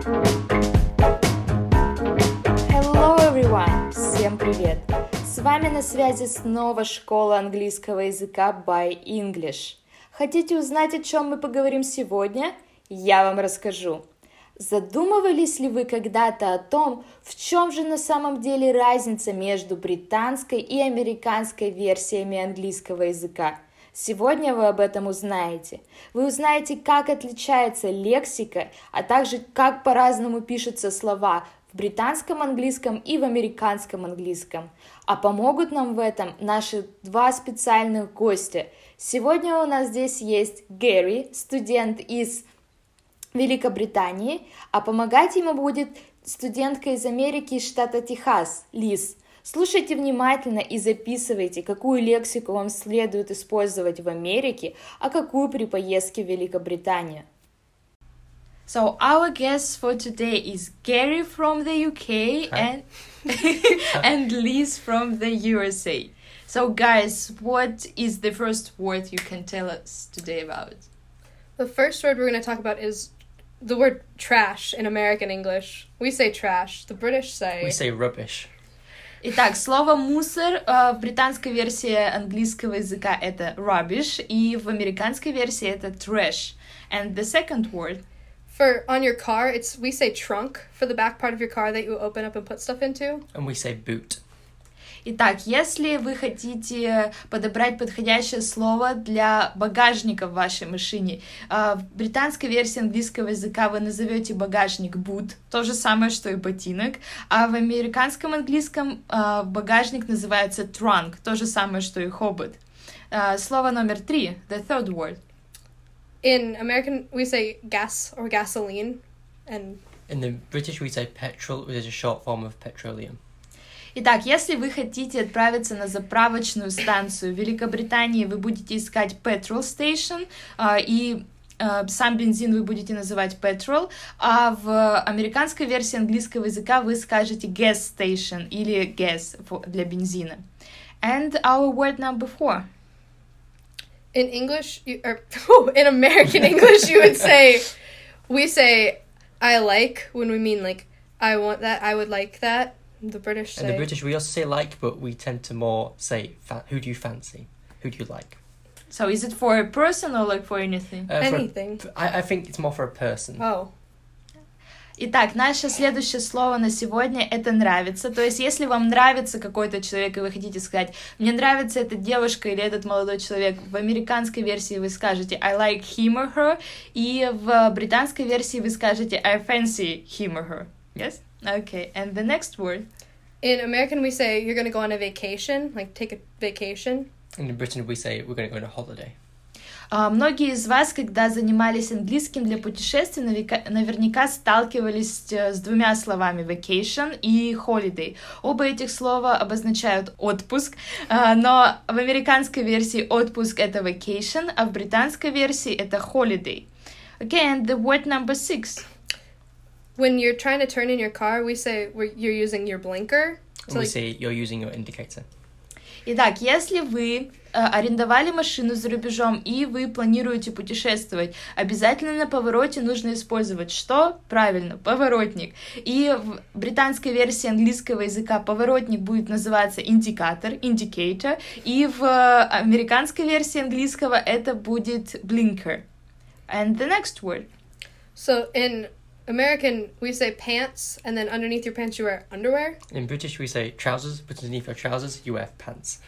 Hello everyone! Всем привет! С вами на связи снова школа английского языка by English. Хотите узнать, о чем мы поговорим сегодня? Я вам расскажу. Задумывались ли вы когда-то о том, в чем же на самом деле разница между британской и американской версиями английского языка? Сегодня вы об этом узнаете. Вы узнаете, как отличается лексика, а также как по-разному пишутся слова в британском английском и в американском английском. А помогут нам в этом наши два специальных гостя. Сегодня у нас здесь есть Гэри, студент из Великобритании, а помогать ему будет студентка из Америки из штата Техас, Лиз. Слушайте внимательно и записывайте, какую лексику вам следует использовать в Америке, а какую при поездке в Великобританию. So our guest for today is Gary from the UK and and Liz from the USA. So guys, what is the first word you can tell us today about? The first word we're going to talk about is the word trash in American English. We say trash. The British say. We say rubbish. Итак, слово мусор э, в британской версии английского языка это rubbish, и в американской версии это trash. And the second word. For on your car, it's we say trunk for the back part of your car that you open up and put stuff into. And we say boot. Итак, если вы хотите подобрать подходящее слово для багажника в вашей машине, в британской версии английского языка вы назовете багажник boot, то же самое, что и ботинок, а в американском английском багажник называется trunk, то же самое, что и хобот. Слово номер три, the third word. In American, we say gas or gasoline, and in the British we say petrol, which is a short form of petroleum. Итак, если вы хотите отправиться на заправочную станцию в Великобритании, вы будете искать petrol station, и сам бензин вы будете называть petrol, а в американской версии английского языка вы скажете gas station или gas для бензина. And our word number four. In English, you, or in American English, you would say, we say, I like when we mean like, I want that, I would like that. The British say. And the British, we also say like, but we tend to more say, who do you fancy? Who do you like? So is it for a person or like for anything? Uh, anything. For a, I, I think it's more for a person. Oh. Итак, наше следующее слово на сегодня это нравится. То есть, если вам нравится какой-то человек, и вы хотите сказать, мне нравится эта девушка или этот молодой человек, в американской версии вы скажете I like him or her, и в британской версии вы скажете I fancy him or her. Yes? Okay, and the next word? In American, we say you're going to go on a vacation, like take a vacation. In Britain, we say we're going to go on a holiday. Uh, многие из вас, когда занимались английским для путешествий, наверняка сталкивались с двумя словами vacation и holiday. Оба этих слова обозначают отпуск, uh, но в американской версии отпуск это vacation, а в британской версии это holiday. Okay, and the word number six. When you're trying to turn in your car, we say you're using your blinker. So we like... say you're using your indicator. Итак, если вы э, арендовали машину за рубежом и вы планируете путешествовать, обязательно на повороте нужно использовать что? Правильно, поворотник. И в британской версии английского языка поворотник будет называться индикатор, indicator, и в американской версии английского это будет blinker. And the next word. So in American, we say pants, and then underneath your pants you wear underwear. In British, we say trousers, but underneath your trousers you wear pants.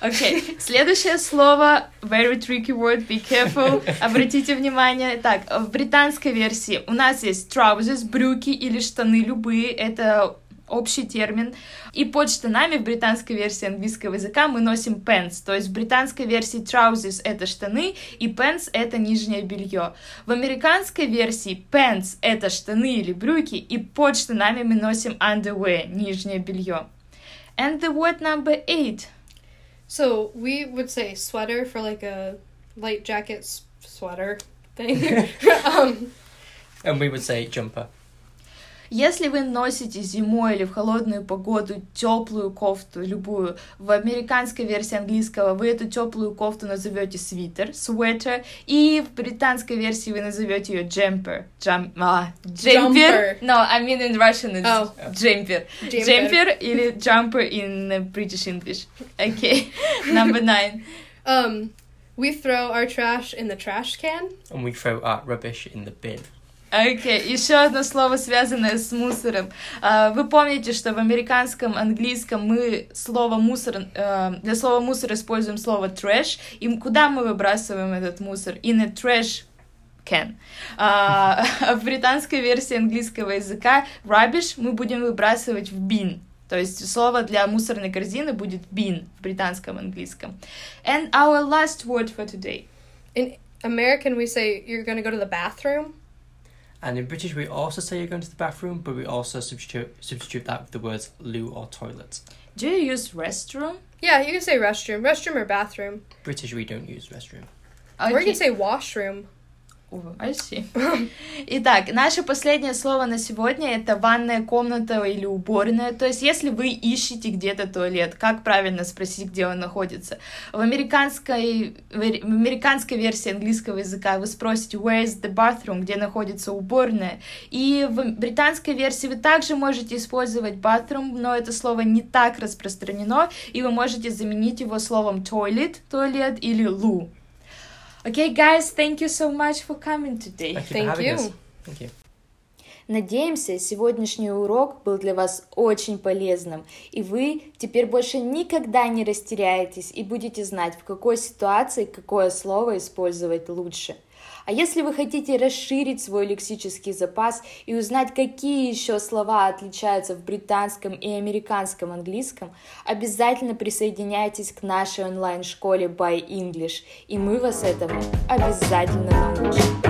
Окей, okay. следующее слово, very tricky word, be careful, обратите внимание. Так, в британской версии у нас есть trousers, брюки или штаны любые, это общий термин. И под штанами в британской версии английского языка мы носим pants, то есть в британской версии trousers — это штаны, и pants — это нижнее белье. В американской версии pants — это штаны или брюки, и под штанами мы носим underwear, нижнее белье. And the word number eight. So we would say sweater for like a light jacket sweater thing. um, and we would say jumper. Если вы носите зимой или в холодную погоду теплую кофту, любую, в американской версии английского вы эту теплую кофту назовете свитер, sweater, и в британской версии вы назовете ее jumper, jump, а, jumper. Jumper. No, I mean in Russian it's Oh. jumper. Jumper. Jumper или jumper in uh, British English. Okay, number nine. Um, we throw our trash in the trash can. And we throw our rubbish in the bin. Окей, еще одно слово, связанное с мусором. А, Вы помните, что в американском английском мы слово мусор, э, для слова мусор используем слово trash. И куда мы выбрасываем этот мусор? In a trash can. А а в британской версии английского языка rubbish мы будем выбрасывать в bin. То есть слово для мусорной корзины будет bin в британском английском. And our last word for today. In American, we say you're gonna go to the bathroom. And in British, we also say you're going to the bathroom, but we also substitute substitute that with the words loo or toilet. Do you use restroom? Yeah, you can say restroom, restroom or bathroom. British, we don't use restroom. Okay. Or you can say washroom. I see. Итак, наше последнее слово на сегодня это ванная комната или уборная. То есть, если вы ищете где-то туалет, как правильно спросить, где он находится? В американской, в американской версии английского языка вы спросите where is the bathroom, где находится уборная. И в британской версии вы также можете использовать bathroom, но это слово не так распространено, и вы можете заменить его словом toilet, туалет или loo. Okay, guys, thank you so much for coming today. Thank you Thank you. us. Thank you. Надеемся, сегодняшний урок был для вас очень полезным, и вы теперь больше никогда не растеряетесь и будете знать, в какой ситуации какое слово использовать лучше. А если вы хотите расширить свой лексический запас и узнать, какие еще слова отличаются в британском и американском английском, обязательно присоединяйтесь к нашей онлайн-школе By English, и мы вас этому обязательно научим.